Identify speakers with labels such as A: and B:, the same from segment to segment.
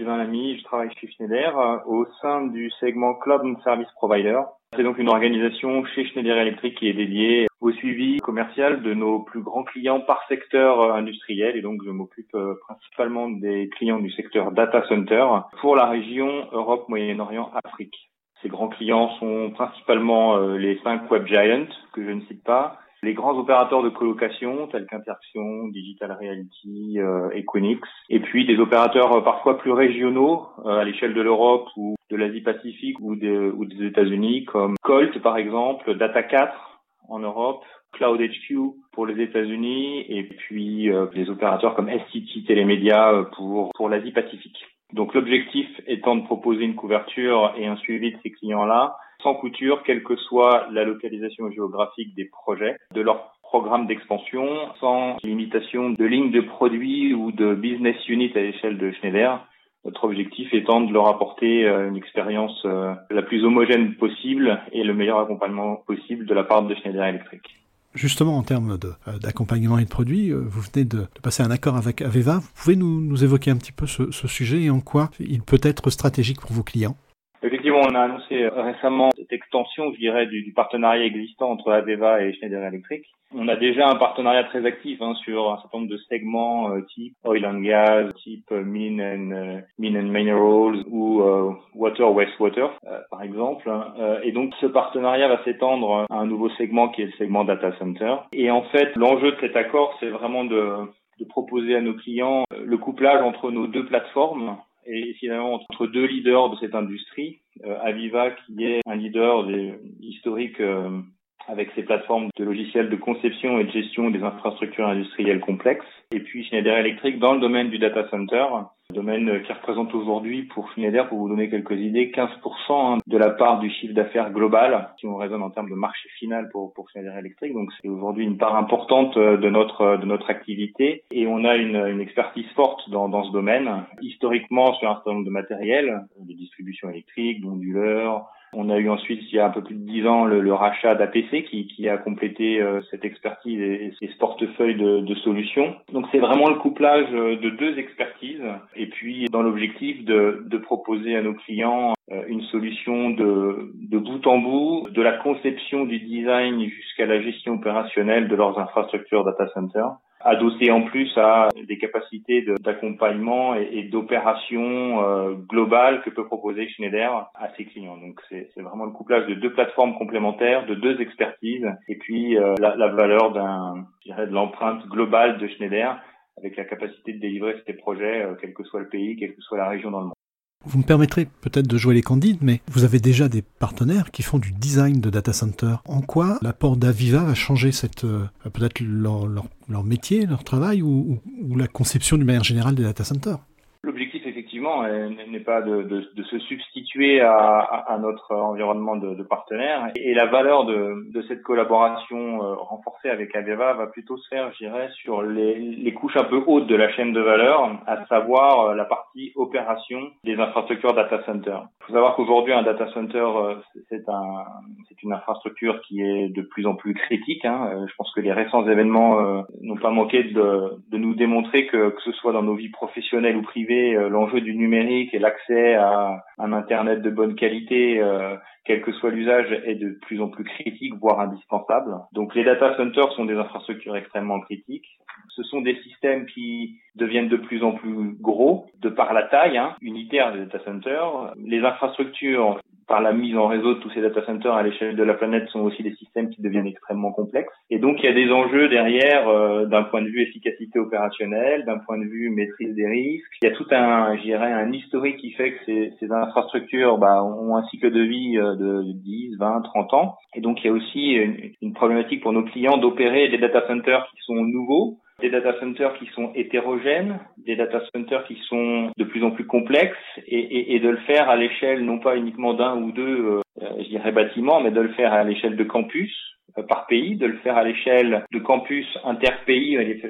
A: Sylvain Lamy, je travaille chez Schneider euh, au sein du segment Cloud and Service Provider. C'est donc une organisation chez Schneider Electric qui est dédiée au suivi commercial de nos plus grands clients par secteur euh, industriel et donc je m'occupe euh, principalement des clients du secteur data center pour la région Europe, Moyen-Orient, Afrique. Ces grands clients sont principalement les cinq web giants que je ne cite pas, les grands opérateurs de colocation tels qu'Interaction, Digital Reality, euh, Equinix, et puis des opérateurs euh, parfois plus régionaux euh, à l'échelle de l'Europe ou de l'Asie-Pacifique ou, ou des États-Unis comme Colt par exemple, Data4 en Europe, Cloud HQ pour les États-Unis et puis des opérateurs comme SCT Télémédia pour, pour l'Asie-Pacifique. Donc l'objectif étant de proposer une couverture et un suivi de ces clients-là sans couture, quelle que soit la localisation géographique des projets, de leur programme d'expansion, sans limitation de lignes de produits ou de business unit à l'échelle de Schneider. Notre objectif étant de leur apporter euh, une expérience euh, la plus homogène possible et le meilleur accompagnement possible de la part de Schneider Electric.
B: Justement, en termes euh, d'accompagnement et de produits, vous venez de, passer un accord avec Aveva. Vous pouvez nous, évoquer un petit peu ce sujet et en quoi il peut être stratégique pour vos clients?
A: Effectivement, on a annoncé euh, récemment cette extension, je dirais, du, partenariat existant entre Aveva et Schneider Electric. On a déjà un partenariat très actif hein, sur un certain nombre de segments euh, type oil and gas, type euh, mine and, mine and minerals water wastewater, par exemple. et donc, ce partenariat va s'étendre à un nouveau segment qui est le segment data center. Et en fait, l'enjeu de cet accord, c'est vraiment de proposer à nos clients le couplage entre nos deux plateformes et finalement entre deux leaders de cette industrie, euh, Aviva qui est un leader historique euh, avec ses plateformes de logiciels de conception et de gestion des infrastructures industrielles complexes. Et puis Schneider Electric dans le domaine du data center, domaine qui représente aujourd'hui pour Schneider, pour vous donner quelques idées, 15% hein, de la part du chiffre d'affaires global, si on raisonne en termes de marché final pour, pour Schneider Electric. Donc c'est aujourd'hui une part importante euh, de notre de notre activité et on a une, une expertise forte dans, dans ce domaine. Historiquement sur un certain nombre de matériels, de distribution électrique, d'onduleurs, on a eu ensuite, il y a un peu plus de dix ans, le, rachat d'APC qui, qui, a complété euh, cette expertise et, ce portefeuille de, de solutions. Donc c'est vraiment le couplage euh, de deux expertises et puis dans l'objectif de, de, proposer à nos clients euh, une solution de, de bout en bout, de la conception du design jusqu'à la gestion opérationnelle de leurs infrastructures data center adossé en plus à des capacités d'accompagnement et, d'opération euh, globale que peut proposer Schneider à ses clients. Donc c'est vraiment le couplage de deux plateformes complémentaires, de deux expertises, et puis euh, la, la, valeur d'un, de l'empreinte globale de Schneider avec la capacité de délivrer ces projets, euh, quel que soit le pays, quelle que soit la région dans le monde.
B: Vous me permettrez peut-être de jouer les candides, mais vous avez déjà des partenaires qui font du design de data center. En quoi l'apport d'Aviva va changer euh, peut-être leur, métier, leur travail ou, la conception d'une manière générale des data centers?
A: N'est pas de, se substituer à, notre environnement de, de partenaires. Et la valeur de, cette collaboration euh, renforcée avec Aveva va plutôt se faire, je dirais, sur les, les, couches un peu hautes de la chaîne de valeur, à savoir euh, la partie opération des infrastructures data center. Il faut savoir qu'aujourd'hui, un data center, euh, c'est un, une infrastructure qui est de plus en plus critique. Hein. Je pense que les récents événements n'ont pas manqué de, de nous démontrer que, que ce soit dans nos vies professionnelles ou privées, l'enjeu du numérique et l'accès à un Internet de bonne qualité, euh, quel que soit l'usage, est de plus en plus critique, voire indispensable. Donc les data centers sont des infrastructures extrêmement critiques. Ce sont des systèmes qui deviennent de plus en plus gros de par la taille hein, unitaire des data centers. Les infrastructures par la mise en réseau de tous ces data centers à l'échelle de la planète sont aussi des systèmes qui deviennent extrêmement complexes. Et donc il y a des enjeux derrière euh, d'un point de vue efficacité opérationnelle, d'un point de vue maîtrise des risques. Il y a tout un, je dirais, un historique qui fait que ces, ces infrastructures bah, ont un cycle de vie euh, de 10, 20, 30 ans. Et donc il y a aussi une, une problématique pour nos clients d'opérer des data centers qui sont nouveaux, des data centers qui sont hétérogènes, des data centers qui sont de plus en plus complexes, et, et, et de le faire à l'échelle non pas uniquement d'un ou deux, euh, je dirais bâtiments, mais de le faire à l'échelle de campus euh, par pays, de le faire à l'échelle de campus interpays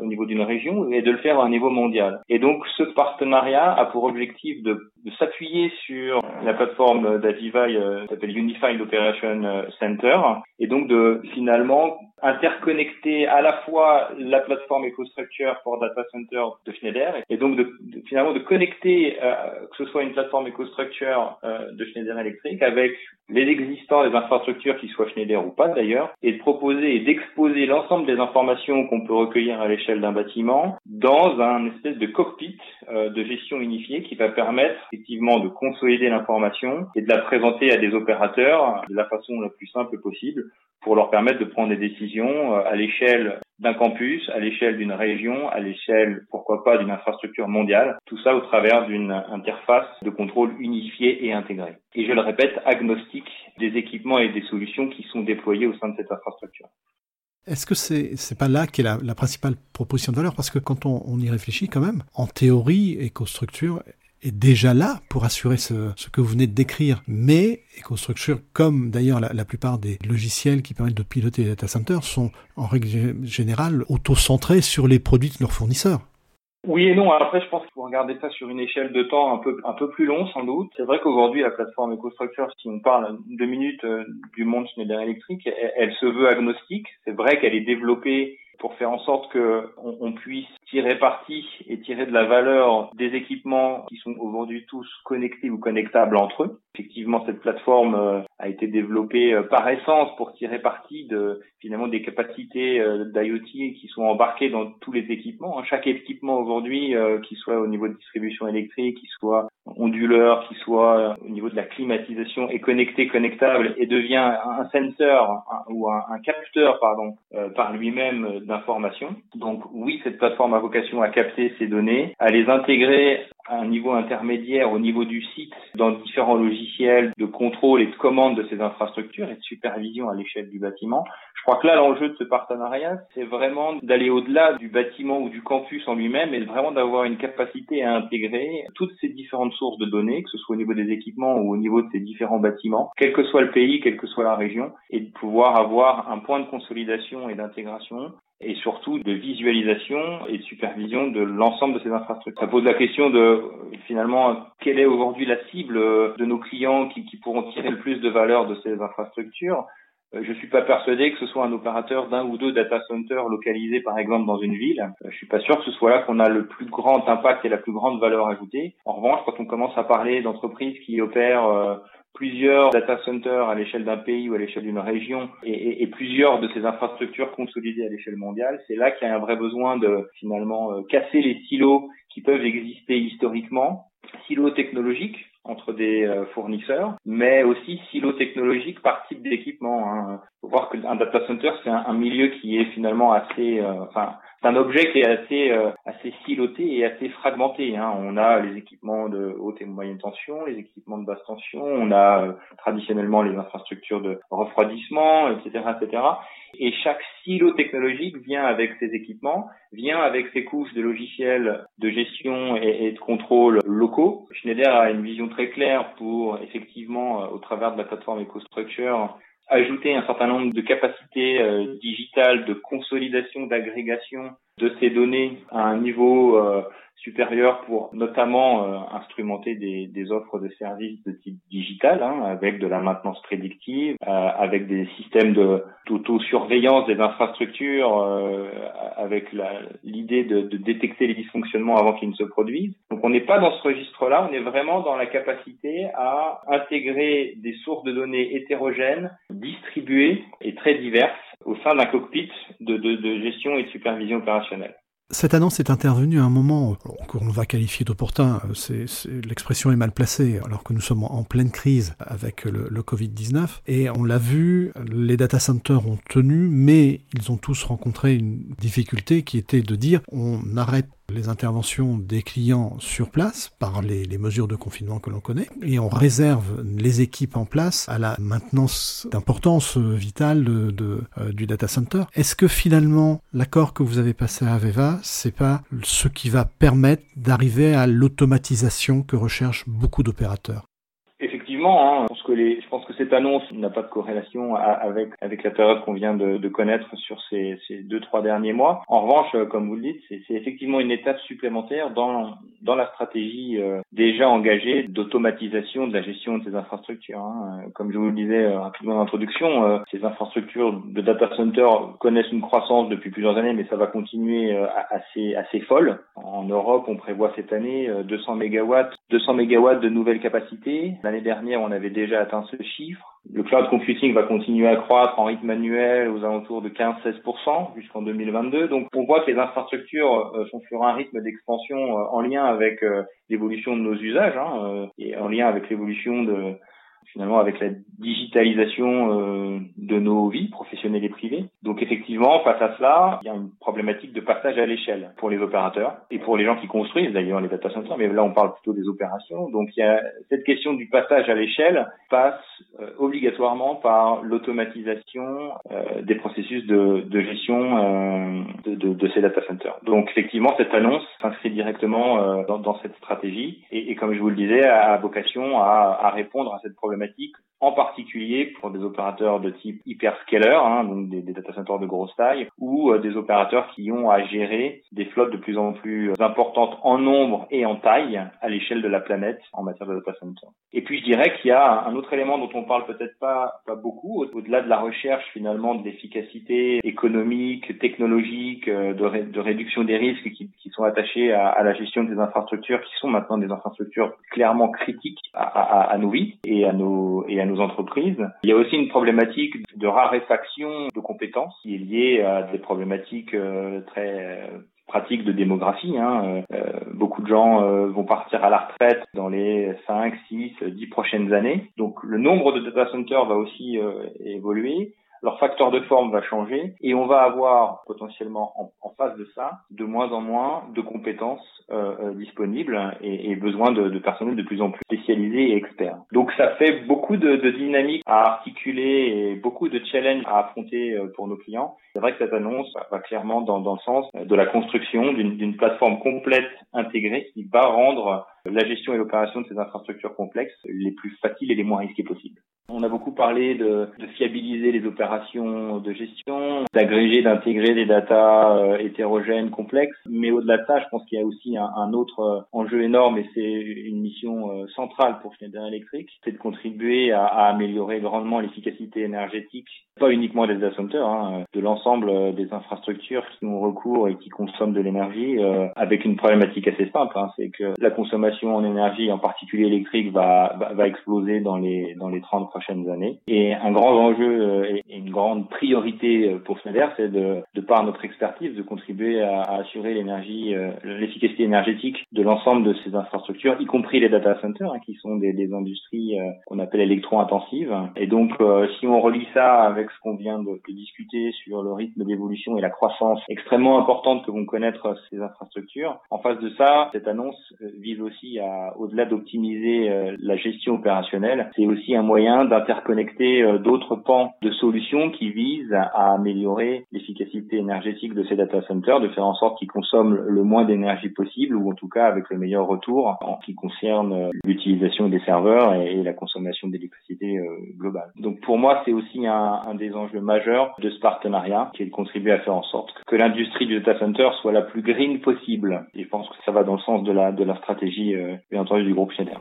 A: au niveau d'une région et de le faire à un niveau mondial. Et donc ce partenariat a pour objectif de, de s'appuyer sur la plateforme d'Aviva euh, qui s'appelle Unified Operation Center et donc de finalement interconnecter à la fois la plateforme EcoStructure pour Data Center de Schneider et donc de, finalement de connecter euh, que ce soit une plateforme EcoStructure euh, de Schneider Electric avec les existants des infrastructures qui soient Schneider ou pas d'ailleurs et de proposer et d'exposer l'ensemble des informations qu'on peut recueillir à l'échelle d'un bâtiment dans un espèce de cockpit euh, de gestion unifiée qui va permettre effectivement de consolider l'information et de la présenter à des opérateurs de la façon la plus simple possible pour leur permettre de prendre des décisions euh, à l'échelle d'un campus, à l'échelle d'une région, à l'échelle, pourquoi pas, d'une infrastructure mondiale. Tout ça au travers d'une interface de contrôle unifiée et intégrée. Et je le répète, agnostique des équipements et des solutions qui sont déployés au sein de cette infrastructure.
B: Est-ce que c'est c'est pas là qu'est la, la principale proposition de valeur? Parce que quand on, on, y réfléchit quand même, en théorie, EcoStructure est déjà là pour assurer ce, que vous venez de décrire. Mais EcoStructure, comme d'ailleurs la, plupart des logiciels qui permettent de piloter les data centers, sont en règle générale auto-centrés sur les produits de leurs fournisseurs.
A: Oui et non. Après, je pense qu'il faut regarder ça sur une échelle de temps un peu un peu plus long, sans doute. C'est vrai qu'aujourd'hui, la plateforme EcoStructure, si on parle deux minutes euh, du monde Schneider Electric, elle se veut agnostique. C'est vrai qu'elle est développée pour faire en sorte que on, puisse tirer parti et tirer de la valeur des équipements qui sont aujourd'hui tous connectés ou connectables entre eux. Effectivement, cette plateforme euh, a été développée euh, par essence pour tirer parti de finalement des capacités euh, d'IoT qui sont embarquées dans tous les équipements. Chaque équipement aujourd'hui, qui soit au niveau de distribution électrique, qui soit onduleur, qui soit au niveau de la climatisation, est connecté, connectable et devient un senseur ou un, un, capteur, pardon, par lui-même d'informations. Donc oui, cette plateforme a vocation à capter ces données, à les intégrer à un niveau intermédiaire au niveau du site dans différents logiciels de contrôle et de commande de ces infrastructures et de supervision à l'échelle du bâtiment. Je crois que là, l'enjeu de ce partenariat, c'est vraiment d'aller au-delà du bâtiment ou du campus en lui-même et vraiment d'avoir une capacité à intégrer toutes ces différentes sources de données, que ce soit au niveau des équipements ou au niveau de ces différents bâtiments, quel que soit le pays, quelle que soit la région, et de pouvoir avoir un point de consolidation et d'intégration et surtout de visualisation et de supervision de l'ensemble de ces infrastructures. Ça pose la question de finalement quelle est aujourd'hui la cible de nos clients qui, qui, pourront tirer le plus de valeur de ces infrastructures. Euh, je suis pas persuadé que ce soit un opérateur d'un ou deux data centers localisés par exemple dans une ville. Euh, je suis pas sûr que ce soit là qu'on a le plus grand impact et la plus grande valeur ajoutée. En revanche, quand on commence à parler d'entreprises qui opèrent euh, plusieurs data centers à l'échelle d'un pays ou à l'échelle d'une région et, plusieurs de ces infrastructures consolidées à l'échelle mondiale, c'est là qu'il y a un vrai besoin de finalement euh, casser les silos qui peuvent exister historiquement, silos technologiques entre des euh, fournisseurs, mais aussi silos technologiques par type d'équipement. Hein. faut voir qu'un data center, c'est un, un, milieu qui est finalement assez, euh, enfin, c'est un objet qui est assez euh, assez siloté et assez fragmenté. Hein. On a les équipements de haute et moyenne tension, les équipements de basse tension, on a euh, traditionnellement les infrastructures de refroidissement, etc., etc. Et chaque silo technologique vient avec ses équipements, vient avec ses couches de logiciels de gestion et, et de contrôle locaux. Schneider a une vision très claire pour effectivement, euh, au travers de la plateforme EcoStructure, ajouter un certain nombre de capacités euh, digitales de consolidation, d'agrégation de ces données à un niveau euh, supérieur pour notamment euh, instrumenter des, des, offres de services de type digital, hein, avec de la maintenance prédictive, euh, avec des systèmes de d'autosurveillance des infrastructures, euh, avec l'idée de, de, détecter les dysfonctionnements avant qu'ils ne se produisent. Donc on n'est pas dans ce registre-là, on est vraiment dans la capacité à intégrer des sources de données hétérogènes, distribuées et très diverses au sein d'un cockpit de, gestion et de supervision opérationnelle.
B: Cette annonce est intervenue à un moment qu'on va qualifier d'opportun. L'expression est mal placée, alors que nous sommes en pleine crise avec le Covid-19. Et on l'a vu, les data centers ont tenu, mais ils ont tous rencontré une difficulté qui était de dire on arrête les interventions des clients sur place par les, mesures de confinement que l'on connaît et on réserve les équipes en place à la maintenance d'importance vitale euh, du data center. Est-ce que finalement l'accord que vous avez passé à Aveva, c'est pas ce qui va permettre d'arriver à l'automatisation que recherchent beaucoup d'opérateurs?
A: Hein, je pense que cette annonce n'a pas de corrélation avec avec la période qu'on vient de, connaître sur ces, ces deux trois derniers mois. En revanche, euh, comme vous le dites, c'est effectivement une étape supplémentaire dans dans la stratégie euh, déjà engagée d'automatisation de la gestion de ces infrastructures. Hein. Comme je vous le disais euh, rapidement en introduction, ces infrastructures de data center connaissent une croissance depuis plusieurs années, mais ça va continuer assez assez folle. En Europe, on prévoit cette année 200 mégawatts, 200 mégawatts de nouvelles capacités. L'année dernière, on avait déjà atteint ce chiffre. Le cloud computing va continuer à croître en rythme annuel aux alentours de 15-16% jusqu'en 2022. Donc on voit que les infrastructures euh, sont sur un rythme d'expansion euh, en lien avec euh, l'évolution de nos usages hein, et en lien avec l'évolution de finalement avec la digitalisation euh, de nos vies professionnelles et privées. Donc effectivement, face à cela, il y a une problématique de passage à l'échelle pour les opérateurs et pour les gens qui construisent d'ailleurs les data centers, mais là on parle plutôt des opérations. Donc il y a cette question du passage à l'échelle passe euh, obligatoirement par l'automatisation euh, des processus de, de gestion de, de, de, ces data centers. Donc effectivement, cette annonce s'inscrit directement dans, dans, cette stratégie et, et, comme je vous le disais, a vocation à, à répondre à cette problématique en particulier pour des opérateurs de type hyperscaler, hein, donc des, data centers de grosse taille, ou euh, des opérateurs qui ont à gérer des flottes de plus en plus importantes en nombre et en taille à l'échelle de la planète en matière de data center. Et puis je dirais qu'il y a un autre élément dont on parle peut-être pas, beaucoup, au-delà de la recherche finalement de l'efficacité économique, technologique, euh, de, réduction des risques qui sont attachés à, à, la gestion des infrastructures qui sont maintenant des infrastructures clairement critiques à, à, à nos vies et à nos et à nos entreprises. Il y a aussi une problématique de raréfaction de compétences qui est liée à des problématiques euh, très euh, pratiques de démographie. Hein. Euh, beaucoup de gens vont partir à la retraite dans les 5, 6, 10 prochaines années. Donc le nombre de data centers va aussi évoluer leur facteur de forme va changer et on va avoir potentiellement en, face de ça de moins en moins de compétences euh, euh disponibles et, besoin de, personnel de plus en plus spécialisé et expert. Donc ça fait beaucoup de, de dynamiques à articuler et beaucoup de challenges à affronter euh, pour nos clients. C'est vrai que cette annonce va clairement dans le sens de la construction d'une plateforme complète intégrée qui va rendre la gestion et l'opération de ces infrastructures complexes les plus faciles et les moins risquées possibles. On a beaucoup parlé de, de fiabiliser les opérations de gestion, d'agréger, d'intégrer des datas euh, hétérogènes, complexes. Mais au-delà de ça, je pense qu'il y a aussi un, un, autre euh, enjeu énorme et c'est une mission euh, centrale pour Schneider Electric, c'est de contribuer à, à améliorer grandement l'efficacité énergétique, pas uniquement des data centers, hein, de l'ensemble des infrastructures qui ont recours et qui consomment de l'énergie, avec une problématique assez simple, hein, c'est que la consommation en énergie, en particulier électrique, va, va, va exploser dans les dans les 30 prochaines années. Et un grand enjeu euh, et une grande priorité euh, pour Schneider, c'est de, de par notre expertise, de contribuer à, à assurer l'énergie, euh, l'efficacité énergétique de l'ensemble de ces infrastructures, y compris les data centers, hein, qui sont des, des industries qu'on appelle électro-intensives. Et donc, si on relie ça avec ce qu'on vient de, de, discuter sur le rythme d'évolution et la croissance extrêmement importante que vont connaître ces infrastructures, en face de ça, cette annonce vise aussi à, au-delà d'optimiser la gestion opérationnelle, c'est aussi un moyen d'interconnecter euh, d'autres pans de solutions qui visent à améliorer l'efficacité énergétique de ces data centers, de faire en sorte qu'ils consomment le moins d'énergie possible ou en tout cas avec le meilleur retour en ce qui concerne euh, l'utilisation des serveurs et, la consommation d'électricité euh, globale. Donc pour moi, c'est aussi un, des enjeux majeurs de ce partenariat qui est de contribuer à faire en sorte que l'industrie du data center soit la plus green possible. Et je pense que ça va dans le sens de la, de la stratégie, bien entendu, du groupe Schneider.